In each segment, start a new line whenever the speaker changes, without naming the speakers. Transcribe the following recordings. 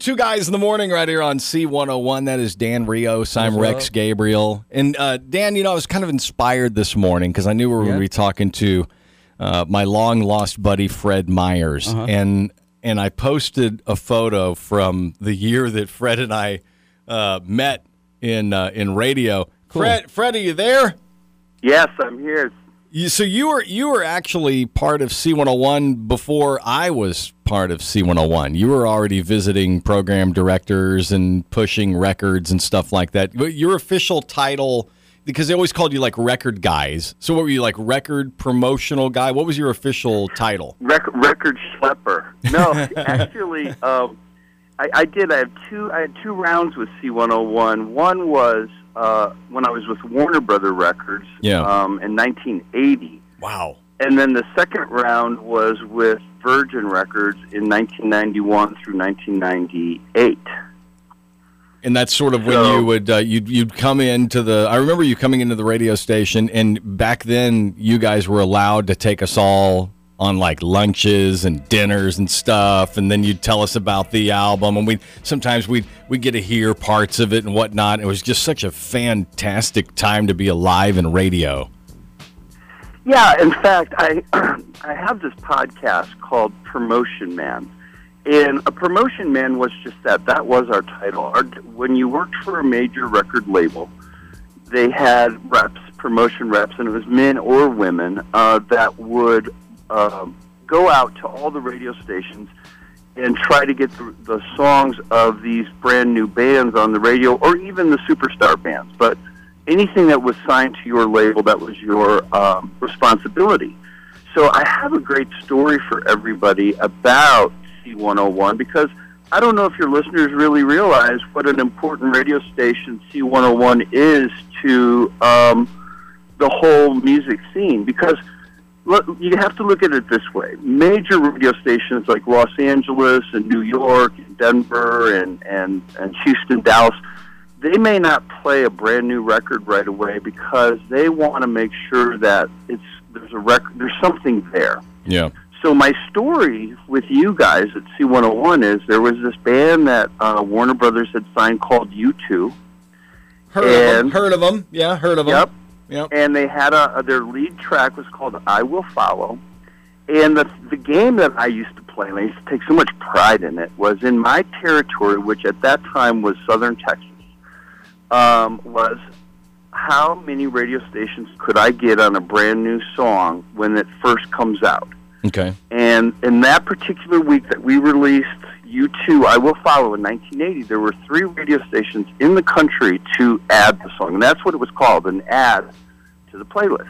Two Guys in the Morning right here on C101. That is Dan Rios. I'm
What's
Rex
up?
Gabriel. And uh, Dan, you know, I was kind of inspired this morning because I knew we were going to be talking to uh, my long lost buddy, Fred Myers.
Uh-huh.
And, and I posted a photo from the year that Fred and I uh, met in, uh, in radio. Fred, Fred, are you there?
Yes, I'm here.
You, so you were you were actually part of C101 before I was part of C101. You were already visiting program directors and pushing records and stuff like that. But Your official title, because they always called you like record guys. So what were you like, record promotional guy? What was your official title?
Rec- record schlepper. No, actually, um, I, I did. I have two. I had two rounds with C101. One was uh, when I was with Warner Brother Records.
Yeah.
Um, in 1980,
Wow.
And then the second round was with Virgin Records in 1991 through 1998.
And that's sort of when
So-
you would uh, you'd you'd come into the. I remember you coming into the radio station, and back then you guys were allowed to take us all on like lunches and dinners and stuff, and then you'd tell us about the album, and we sometimes we we get to hear parts of it and whatnot. It was just such a fantastic time to be alive in radio.
Yeah, in fact, I I have this podcast called Promotion Man, and a promotion man was just that. That was our title. Our, when you worked for a major record label, they had reps, promotion reps, and it was men or women uh, that would um, go out to all the radio stations and try to get the, the songs of these brand new bands on the radio, or even the superstar bands, but anything that was signed to your label that was your um, responsibility. So I have a great story for everybody about C101 because I don't know if your listeners really realize what an important radio station C101 is to um, the whole music scene because look, you have to look at it this way. Major radio stations like Los Angeles and New York and Denver and, and, and Houston, Dallas, they may not play a brand new record right away because they want to make sure that it's there's a record there's something there.
Yeah.
So my story with you guys at C101 is there was this band that uh, Warner Brothers had signed called U2.
Heard of them? Heard of them? Yeah, heard of them.
Yep.
Yep.
and they had a their lead track was called "I Will Follow," and the the game that I used to play, and I used to take so much pride in it, was in my territory, which at that time was Southern Texas. Um, was how many radio stations could I get on a brand new song when it first comes out?
Okay.
And in that particular week that we released U2, I Will Follow in 1980, there were three radio stations in the country to add the song. And that's what it was called, an ad to the playlist.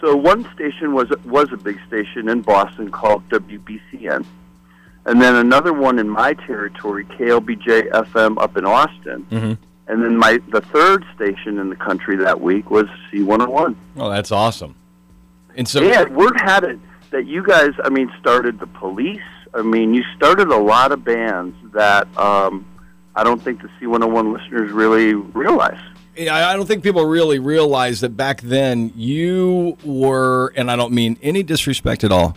So one station was, was a big station in Boston called WBCN. And then another one in my territory, KLBJ FM up in Austin.
Mhm.
And then my the third station in the country that week was C101.
Oh, that's awesome. And so
Yeah, word had it that you guys, I mean, started the police. I mean, you started a lot of bands that um, I don't think the C101 listeners really realize.
Yeah, I I don't think people really realize that back then you were, and I don't mean any disrespect at all.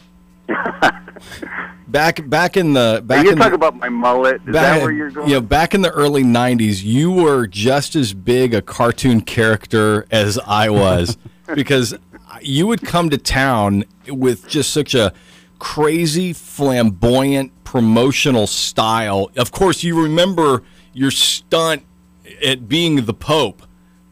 back back in the
Are
back
you
in
talking
the,
about my mullet? Is that where you're going?
you know, back in the early '90s, you were just as big a cartoon character as I was, because you would come to town with just such a crazy, flamboyant promotional style. Of course, you remember your stunt at being the Pope.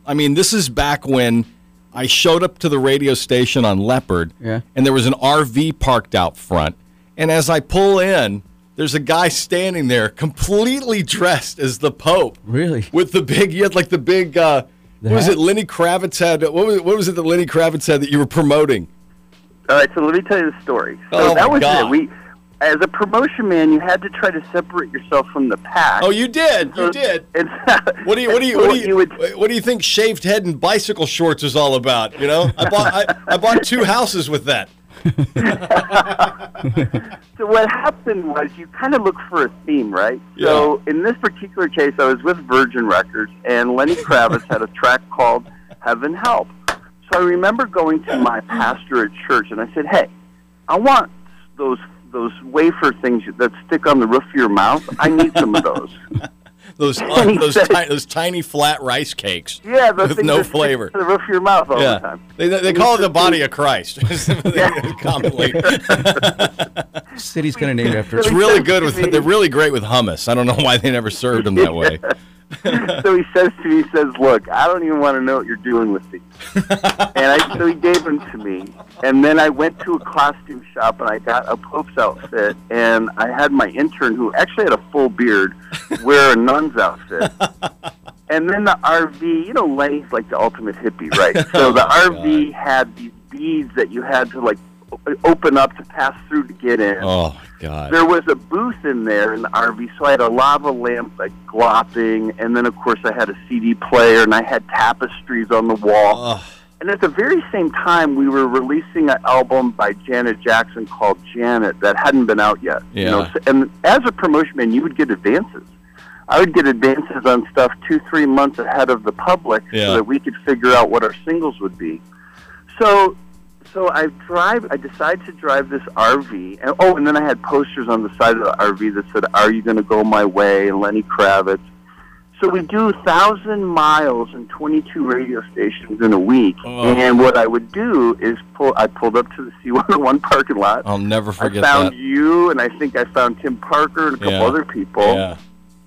I mean, this is back when I showed up to the radio station on Leopard,
Yeah.
and there was an RV parked out front. And as I pull in, there's a guy standing there completely dressed as the Pope.
Really?
With the big, you had like the big, uh,
The
what was
hat?
it Lenny Kravitz had? What was, what was it that Lenny Kravitz had that you were promoting?
All right, so let me tell you the story. So
Oh,
that
my
was
God.
it. We, as a promotion man, you had to try to separate yourself from the pack.
Oh, you did. You did.
And
What do you what do you what do you,
you would
what do you think shaved head and bicycle shorts is all about? You know, I bought I, I bought two houses with that.
So what happened was you kind of look for a theme, right? So in this particular case, I was with Virgin Records, and Lenny Kravitz had a track called "Heaven Help." So I remember going to my pastor at church, and I said, "Hey, I want those those wafer things that stick on the roof of your mouth. I need some of those.
those
And he
uh,
those,
ti- those tiny flat rice cakes.
Yeah, those
With no flavor.
to the roof of your mouth all the time.
they, they
And
call it the
said-
body of Christ. commonly,
City's kind of named after
it's really good with. They're really great with hummus. I don't know why they never served them that way.
so he says to me, he says, "Look, I don't even want to know what you're doing with these." and I so he gave them to me, and then I went to a costume shop and I got a Pope's outfit, and I had my intern who actually had a full beard wear a nun's outfit. And then the RV, you know, Lenny's like the ultimate hippie, right? So the
Oh,
RV had these beads that you had to like open up to pass through to get in
Oh God.
there was a booth in there in the RV, so I had a lava lamp like glopping, and then of course I had a CD player and I had tapestries on the wall.
Oh,
And at the very same time, we were releasing an album by Janet Jackson called Janet that hadn't been out yet. You know,
Yeah.
and as a promotion man, you would get advances. I would get advances on stuff two, three months ahead of the public,
Yeah.
so that we could figure out what our singles would be. So, so I drive. I decided to drive this RV, and oh, and then I had posters on the side of the RV that said, "Are you going to go my way?" and Lenny Kravitz. So we do thousand miles and twenty-two radio stations in a week.
Oh.
And what I would do is pull. I pulled up to the C101 parking lot.
I'll never forget.
I found
that.
you, and I think I found Tim Parker and a couple
Yeah.
other people.
Yeah.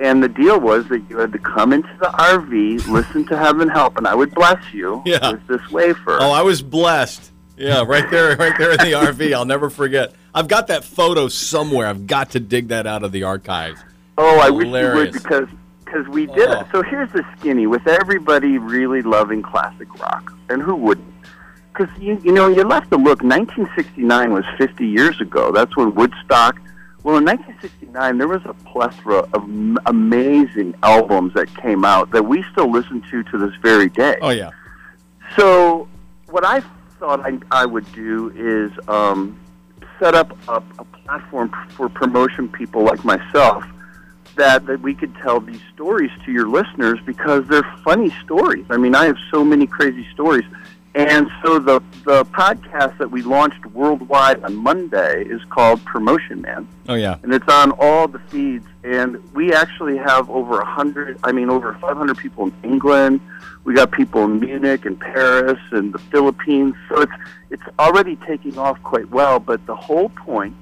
And the deal was that you had to come into the RV, listen to Heaven Help, and I would bless you
Yeah.
with this wafer.
Oh, I was blessed. Yeah, right there, right there in the RV. I'll never forget. I've got that photo somewhere. I've got to dig that out of the archives.
Oh, I wish you would because because we did
Oh.
it. So here's the skinny with everybody really loving classic rock, and who wouldn't? Because you you know you left to look. 1969 was 50 years ago. That's when Woodstock. Well, in 1969, there was a plethora of m- amazing albums that came out that we still listen to to this very day.
Oh yeah.
So, what I thought I, I would do is um, set up a, a platform for promotion people like myself that, that we could tell these stories to your listeners because they're funny stories. I mean, I have so many crazy stories. And so the, the podcast that we launched worldwide on Monday is called Promotion Man
Oh yeah.
and it's on all the feeds. And we actually have over a hundred, I mean, over 500 people in England. We got people in Munich and Paris and the Philippines. So it's it's already taking off quite well. But the whole point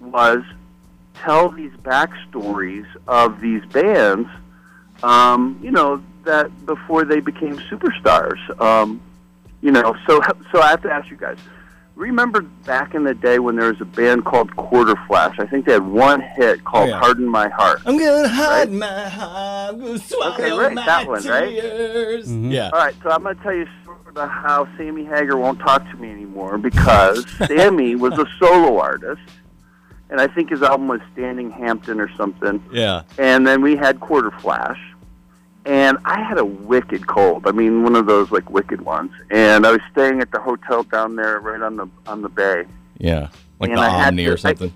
was tell these backstories of these bands. Um, you know that before they became superstars. Um, you know, so so I have to ask you guys. Remember back in the day when there was a band called Quarter Flash? I think they had one hit called
yeah.
"Harden My Heart."
I'm gonna hide
Right?
my heart. I'm gonna swallow
Okay, right,
my
that one, right?
tears.
Mhm.
Yeah.
All right, so I'm going to tell you about how Sammy Hagar won't talk to me anymore because Sammy was a solo artist, and I think his album was Standing Hampton or something.
Yeah.
And then we had Quarter Flash, and I had a wicked cold. I mean, one of those like wicked ones. And I was staying at the hotel down there, right on the on the bay.
Yeah. Like
And
the
I
Omni
to-
or
I-
something.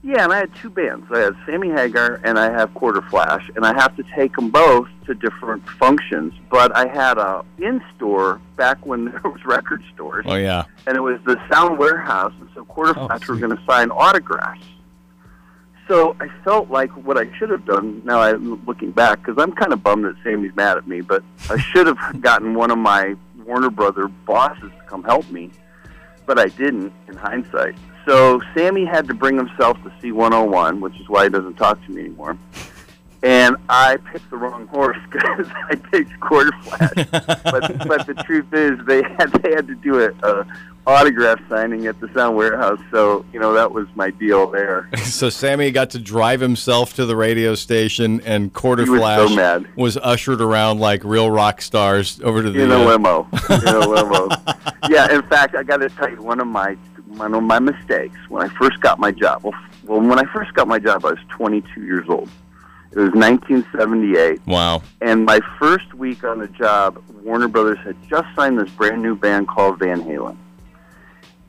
Yeah, and I had two bands. I had Sammy Hagar and I have Quarter Flash, and I have to take them both to different functions. But I had a in store back when there was record stores,
oh yeah.
and it was the Sound Warehouse, and so Quarter
Oh,
Flash were going to sign autographs. So I felt like what I should have done. Now I'm looking back because I'm kind of bummed that Sammy's mad at me, but I should have gotten one of my Warner Brother bosses to come help me, but I didn't. In hindsight, so Sammy had to bring himself to C101, which is why he doesn't talk to me anymore. And I picked the wrong horse because I picked Quarter Flash but but the truth is they had they had to do a, a autograph signing at the Sound Warehouse. So you know that was my deal there.
So Sammy got to drive himself to the radio station, and Quarter
was
Flash
so
was ushered around like real rock stars over to the.
In a
uh,
limo, in a limo. Yeah, in fact, I got to tell you one of my one of my mistakes when I first got my job. Well, well, when I first got my job, I was 22 years old. It was 1978.
wow.
And my first week on the job, Warner Brothers had just signed this brand new band called Van Halen.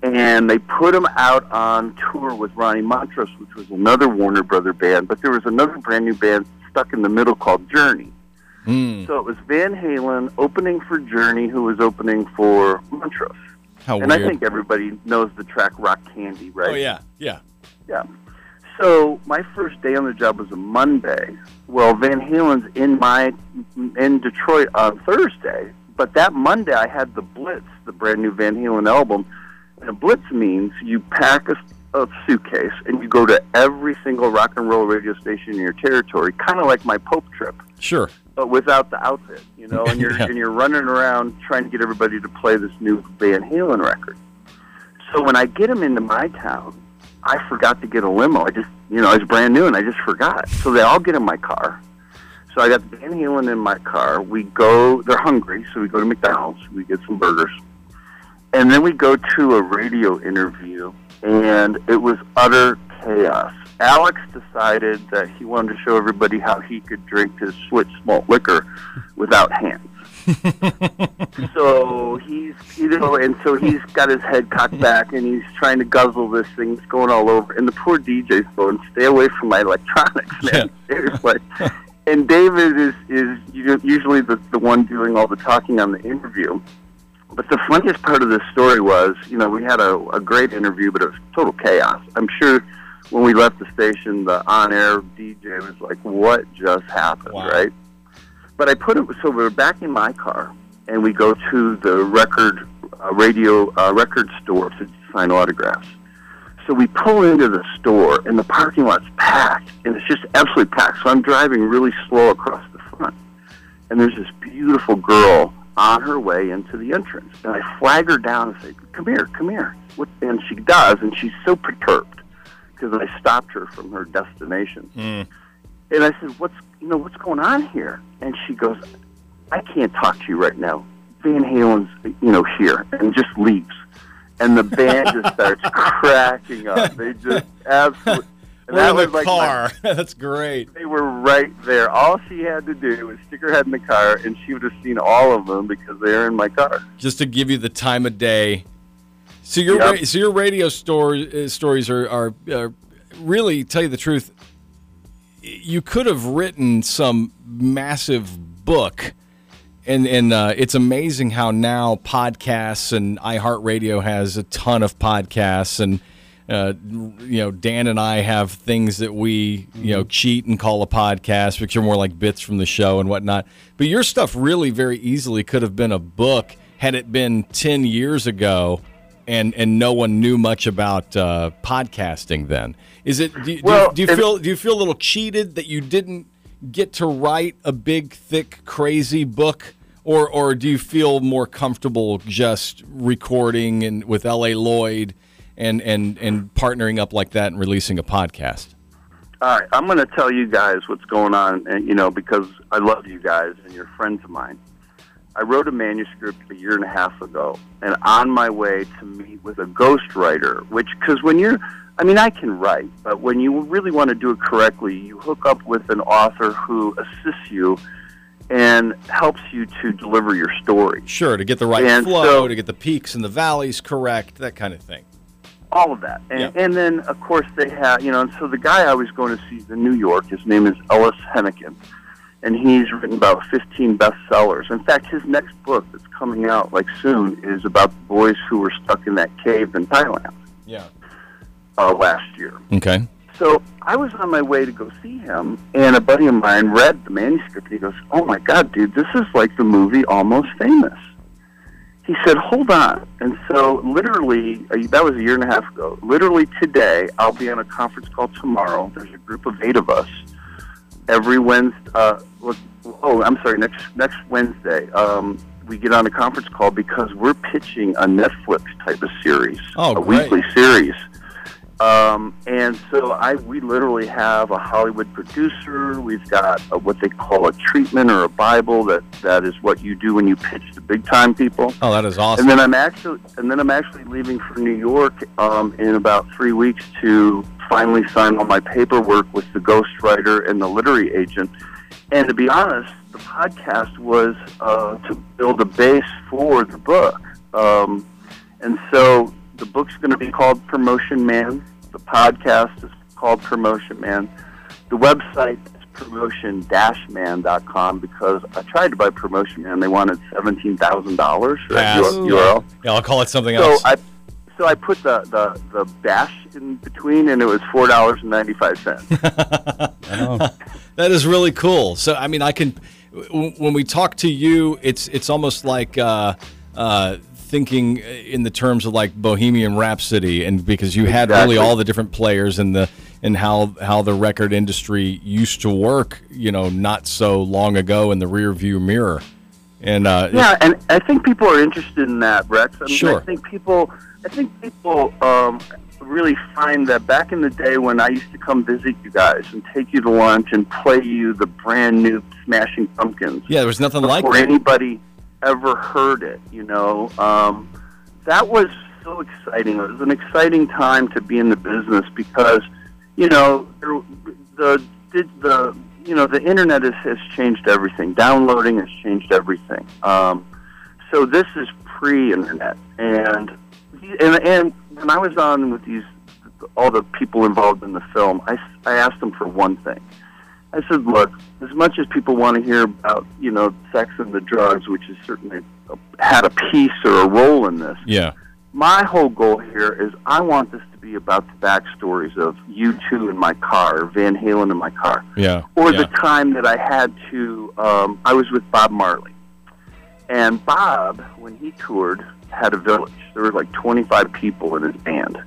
And they put them out on tour with Ronnie Montrose, which was another Warner Brother band, but there was another brand new band stuck in the middle called Journey.
Hmm.
So it was Van Halen opening for Journey, who was opening for Montrose.
How
and I think everybody knows the track Rock Candy, right?
Oh yeah, yeah.
Yeah. So my first day on the job was a Monday. Well, Van Halen's in my in Detroit on Thursday, but that Monday I had the Blitz, the brand new Van Halen album. And a Blitz means you pack a, a suitcase and you go to every single rock and roll radio station in your territory, kind of like my Pope trip,
Sure.
but without the outfit, you know. And you're
Yeah.
and you're running around trying to get everybody to play this new Van Halen record. So when I get them into my town, I forgot to get a limo. I just, you know, I was brand new and I just forgot. So they all get in my car. So I got Van Halen in my car. We go, they're hungry, so we go to McDonald's. We get some burgers. And then we go to a radio interview, and it was utter chaos. Alex decided that he wanted to show everybody how he could drink his Schlitz malt liquor without hands. so he's you know, and so he's got his head cocked back, and he's trying to guzzle this thing. It's going all over, and the poor DJ's going, "Stay away from my electronics, man." Seriously. And David is is usually the the one doing all the talking on the interview. But the funniest part of this story was, you know, we had a, a great interview, but it was total chaos. I'm sure when we left the station, the on-air DJ was like, "What just happened?"
Wow.
Right? But I put it so we're back in my car, and we go to the record uh, radio uh, record store to sign autographs. So we pull into the store, and the parking lot's packed, and it's just absolutely packed. So I'm driving really slow across the front, and there's this beautiful girl on her way into the entrance, and I flag her down and say, "Come here, come here." What? And she does, and she's so perturbed because I stopped her from her destination.
Mm.
And I said, "What's you know what's going on here?" And she goes, "I can't talk to you right now. Van Halen's you know here," and just leaves. And the band just starts cracking up. They just absolutely. And that
in
was
the
like my-
car. That's great.
they were right there. All she had to do was stick her head in the car, and she would have seen all of them because they're in my car.
Just to give you the time of day. So your
Yep.
so your radio story, uh, stories are, are are really tell you the truth. You could have written some massive book, and and uh, it's amazing how now podcasts and iHeartRadio has a ton of podcasts and. Uh, you know, Dan and I have things that we, you know, cheat and call a podcast, which are more like bits from the show and whatnot. But your stuff really very easily could have been a book had it been 10 years ago and, and no one knew much about uh, podcasting then. Is it, do,
Well,
do you feel, do you feel a little cheated that you didn't get to write a big, thick, crazy book? Or, or do you feel more comfortable just recording and with L.A. Lloyd and, and, and partnering up like that and releasing a podcast?
All right, I'm going to tell you guys what's going on, and you know, because I love you guys and you're friends of mine. I wrote a manuscript a year and a half ago, and on my way to meet with a ghostwriter, which, because when you're, I mean, I can write, but when you really want to do it correctly, you hook up with an author who assists you and helps you to deliver your story.
Sure, to get the right
And
flow,
so-
to get the peaks and the valleys correct, that kind of thing.
all of that. And,
Yeah.
and then, of course, they have, you know, and so the guy I was going to see in New York, his name is Ellis Hennigan, and he's written about 15 bestsellers. In fact, his next book that's coming out like soon is about the boys who were stuck in that cave in Thailand
Yeah.
uh, last year.
Okay.
So I was on my way to go see him, and a buddy of mine read the manuscript, and he goes, "Oh my God, dude, this is like the movie Almost Famous." He said, "Hold on," and so literally, uh, that was a year and a half ago. Literally today, I'll be on a conference call tomorrow. There's a group of eight of us every Wednesday. Uh, oh, I'm sorry, next next Wednesday. Um, we get on a conference call because we're pitching a Netflix type of series,
Oh,
a
great.
weekly series. Um, and so I, we literally have a Hollywood producer. We've got a, what they call a treatment or a Bible that, that is what you do when you pitch to big time people.
Oh, that is awesome.
And then I'm actually, and then I'm actually leaving for New York um, in about three weeks to finally sign all my paperwork with the ghostwriter and the literary agent. And to be honest, the podcast was uh, to build a base for the book. Um, and so the book's going to be called Promotion Man. The podcast is called Promotion Man. The website is promotion-man.com because I tried to buy Promotion Man. They wanted seventeen thousand dollars for that URL.
Yeah, I'll call it something
So
else.
I, so I put the, the, the dash in between, and it was four dollars and ninety five cents.
That is really cool. So I mean, I can when we talk to you, it's it's almost like uh, uh, thinking in the terms of like Bohemian Rhapsody, and because you had really all the different players and the and how how the record industry used to work, you know, not so long ago in the rear view mirror. And uh,
Yeah, and I think people are interested in that, Rex. I mean,
Sure.
I think people, I think people um, really find that back in the day when I used to come visit you guys and take you to lunch and play you the brand new Smashing Pumpkins
yeah, there was nothing like
before
that.
anybody ever heard it. You know, um, that was so exciting. It was an exciting time to be in the business because, you know, there- the the you know the internet has, has changed everything. Downloading has changed everything. Um, so this is pre-internet, and and and when I was on with these all the people involved in the film, I I asked them for one thing. I said, look, as much as people want to hear about, you know, sex and the drugs, which has certainly had a piece or a role in this,
Yeah,
my whole goal here is I want this to be about the backstories of you two in my car, or Van Halen in my car,
yeah,
or
yeah.
the time that I had to, um, I was with Bob Marley. And Bob, when he toured, had a village. There were like 25 people in his band.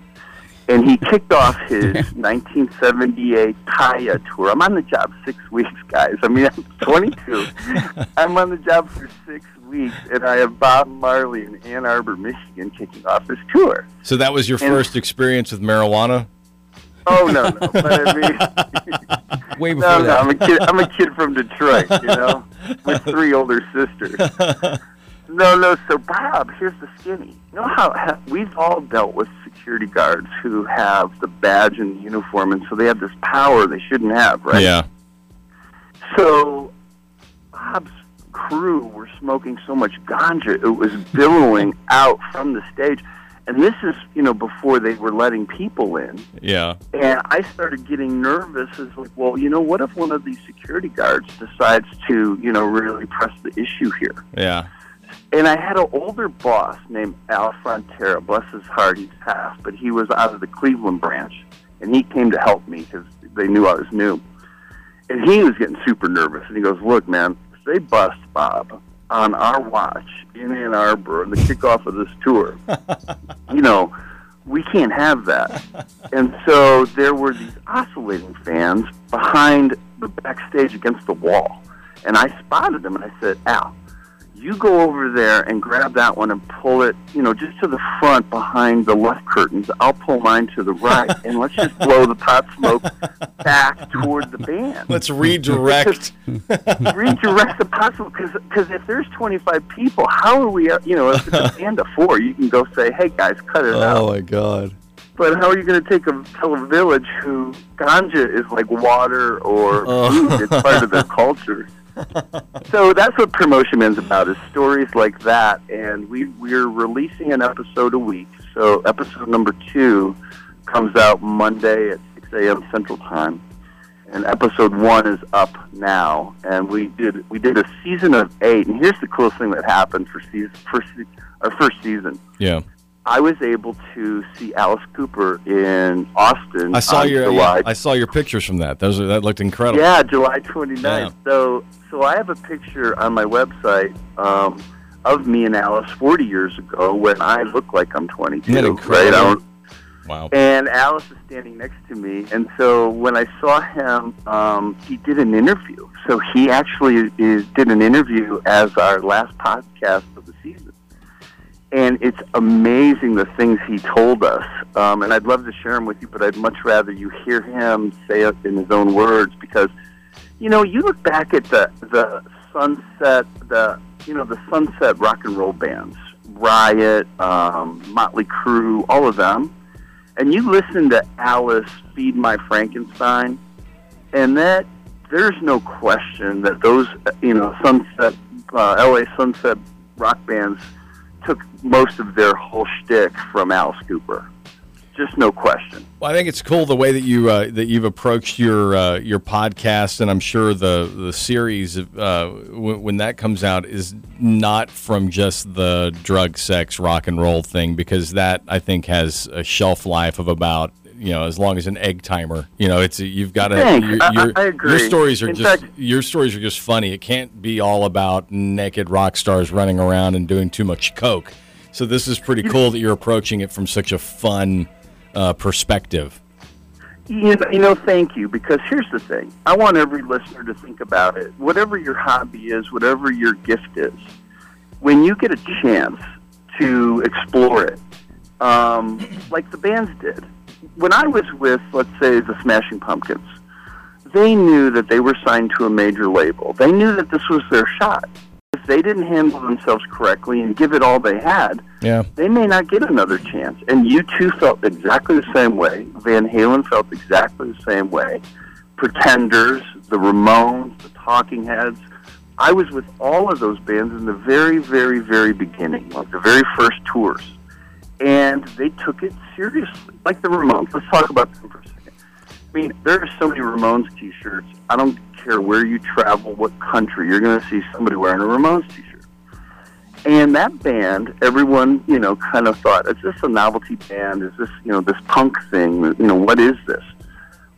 And he kicked off his 1978 Kaya tour. I'm on the job six weeks, guys. I mean, I'm 22. I'm on the job for six weeks, and I have Bob Marley in Ann Arbor, Michigan, kicking off his tour.
So that was your
And-
first experience with marijuana.
Oh no, no! But I mean,
Way before
no, no. I'm a kid. I'm a kid from Detroit, you know, with three older sisters. No, no. So Bob, here's the skinny. You know how we've all dealt with security guards who have the badge and the uniform, and so they have this power they shouldn't have, right?
Yeah,
So Bob's crew were smoking so much ganja it was billowing out from the stage, and this is you know before they were letting people in.
yeah,
And I started getting nervous as like, well, you know, what if one of these security guards decides to, you know, really press the issue here?
yeah.
And I had an older boss named Al Frontera. Bless his heart, he's passed, but he was out of the Cleveland branch, and he came to help me because they knew I was new. And he was getting super nervous, and he goes, "Look, man, if they bust Bob on our watch in Ann Arbor on the kickoff of this tour, you know, we can't have that." And so there were these oscillating fans behind the backstage against the wall, and I spotted them, and I said, "Al." You go over there and grab that one and pull it, you know, just to the front behind the left curtains. I'll pull mine to the right, and let's just blow the pot smoke back toward the band.
Let's redirect.
Redirect the pot smoke because if there's 25 people, how are we? uh, You know, if it's a band of four, you can go say, "Hey guys, cut it out."
oh my god.
But how are you going to take a tell a village who ganja is like water or
Oh.
food? It's part of their culture. so that's what Promotion Man's about is stories like that, and we we're releasing an episode a week. So episode number two comes out Monday at 6 a.m. Central Time, and episode one is up now. And we did we did a season of eight, and here's the coolest thing that happened for season first our first season.
Yeah,
I was able to see Alice Cooper in Austin.
I saw your.
July.
Yeah, I saw your pictures from that. Those are that looked incredible.
yeah, July 29th.
Yeah.
So, so I have a picture on my website um, of me and Alice 40 years ago when I look like I'm 22.
Isn't that incredible?
don't-
Wow.
and Alice is standing next to me. And so when I saw him, um, he did an interview. So he actually is, did an interview as our last podcast of the. And it's amazing the things he told us. Um, and I'd love to share them with you, but I'd much rather you hear him say it in his own words because, you know, you look back at the, the sunset, the, you know, the sunset rock and roll bands, Riot, um, Motley Crue, all of them and you listen to Alice feed my Frankenstein, and that there's no question that those you know Sunset, uh, L.A. Sunset rock bands took most of their whole shtick from Alice Cooper. just no question.
Well, I think it's cool the way that you uh, that you've approached your uh, your podcast, and I'm sure the the series uh, w- when that comes out is not from just the drug, sex, rock and roll thing, because that I think has a shelf life of about you know as long as an egg timer. You know, it's you've got to. Your,
I-
your,
I agree.
Your stories are
In
just
fact-
your stories are just funny. It can't be all about naked rock stars running around and doing too much coke. So this is pretty cool that you're approaching it from such a fun uh, perspective.
You know, you know, thank you. Because here's the thing: I want every listener to think about it. Whatever your hobby is, whatever your gift is, when you get a chance to explore it, um, like the bands did. When I was with, let's say, the Smashing Pumpkins, they knew that they were signed to a major label. They knew that this was their shot. If they didn't handle themselves correctly and give it all they had,
Yeah.
they may not get another chance. And you two felt exactly the same way. Van Halen felt exactly the same way. Pretenders, the Ramones, the Talking Heads. I was with all of those bands in the very, very, very beginning, like the very first tours. And they took it seriously, like the Ramones. Let's talk about them for a second. I mean, there are so many Ramones t-shirts. I don't care where you travel, what country, you're going to see somebody wearing a Ramones t-shirt. And that band, everyone, you know, kind of thought, is this a novelty band? Is this, you know, this punk thing? You know, what is this?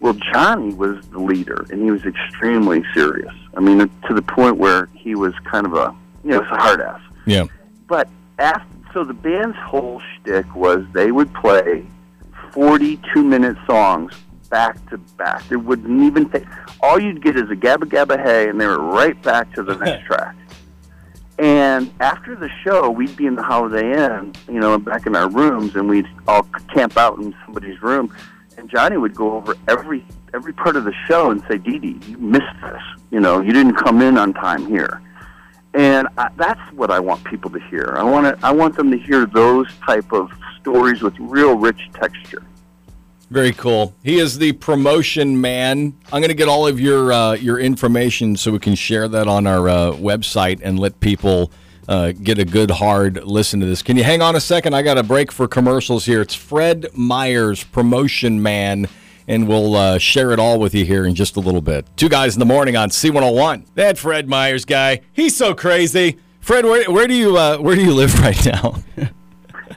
Well, Johnny was the leader, and he was extremely serious. I mean, to the point where he was kind of a, you know, it's a hard ass.
Yeah.
But after, so the band's whole shtick was they would play 42 minute songs back to back. They wouldn't even take, all you'd get is a gabba gabba hey, and they were right back to the next track. And after the show, we'd be in the Holiday Inn, you know, back in our rooms, and we'd all camp out in somebody's room. And Johnny would go over every every part of the show and say, "Dee Dee, you missed this. You know, you didn't come in on time here." And I, that's what I want people to hear. I want to, I want them to hear those type of stories with real rich texture.
Very cool. He is the promotion man. I'm going to get all of your uh, your information so we can share that on our uh, website and let people uh, get a good hard listen to this. Can you hang on a second? I got a break for commercials here. It's Fred Myers, promotion man, and we'll uh, share it all with you here in just a little bit. Two guys in the morning on C101. That Fred Myers guy, he's so crazy. Fred, where, where do you uh, where do you live right now?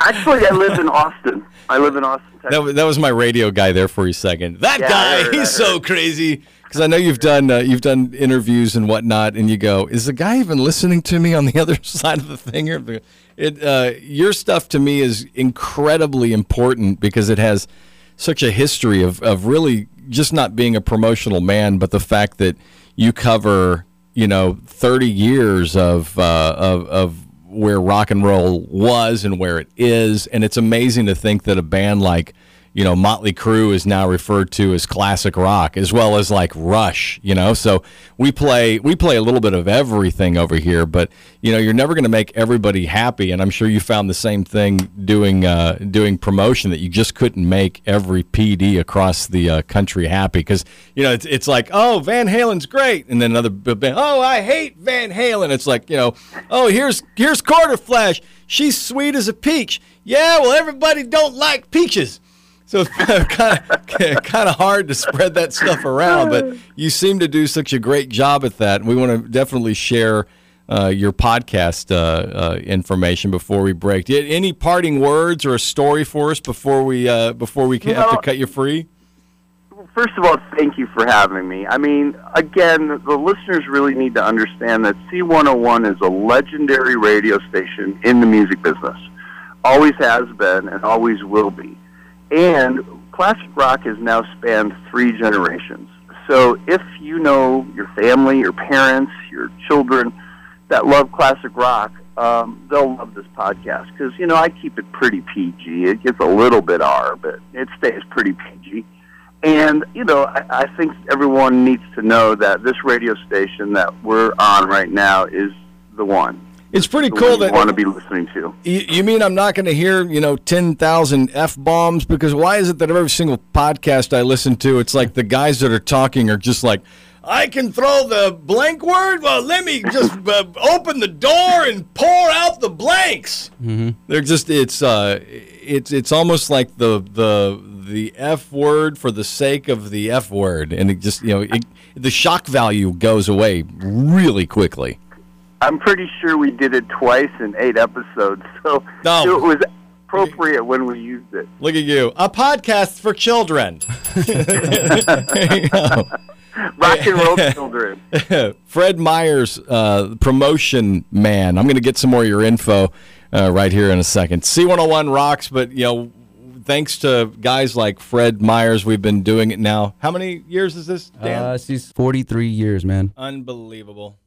Actually, I live in Austin. I live in Austin, Texas.
That was, that was my radio guy there for a second. That
Yeah,
guy,
heard,
he's so crazy. Because I know you've done uh, you've done interviews and whatnot, and you go, "Is the guy even listening to me on the other side of the thing?" It uh, your stuff to me is incredibly important because it has such a history of of really just not being a promotional man, but the fact that you cover you know thirty years of uh, of of where rock and roll was and where it is, and it's amazing to think that a band like you know Motley Crue is now referred to as classic rock as well as like Rush, you know. So we play we play a little bit of everything over here, but you know you're never going to make everybody happy, and I'm sure you found the same thing doing uh, doing promotion that you just couldn't make every PD across the uh, country happy because you know it's it's like oh Van Halen's great, and then another band oh I hate Van Halen. It's like you know oh here's here's Quarter Flash, she's sweet as a peach. Yeah, well everybody don't like peaches. So it's kind of kind of hard to spread that stuff around, but you seem to do such a great job at that. And we want to definitely share uh, your podcast uh, uh, information before we break. Any parting words or a story for us before we uh, before we have to cut you free?
First of all, thank you for having me. I mean, again, the listeners really need to understand that C101 is a legendary radio station in the music business. Always has been and always will be. And classic rock has now spanned three generations. So if you know your family, your parents, your children that love classic rock, um, they'll love this podcast because you know I keep it pretty PG. It gets a little bit R, but it stays pretty PG. And you know, I, I think everyone needs to know that this radio station that we're on right now is the one.
It's pretty cool
one you
that
want to be listening to.
You, you mean I'm not going to hear, you know, 10,000 F bombs? Because why is it that every single podcast I listen to, it's like the guys that are talking are just like, I can throw the blank word. Well, let me just uh, open the door and pour out the blanks. Mm-hmm. They're just it's uh it's it's almost like the the the f word for the sake of the f word, and it just you know it, the shock value goes away really quickly.
I'm pretty sure we did it twice in eight episodes, so
No.
it was appropriate when we used it.
Look at you, a podcast for children. There you go.
Rock and roll children.
Fred Myers, uh, promotion man. I'm going to get some more of your info uh, right here in a second. C101 rocks, but you know, thanks to guys like Fred Myers, we've been doing it now. How many years is this, Dan?
Uh, she's 43 years, man.
Unbelievable.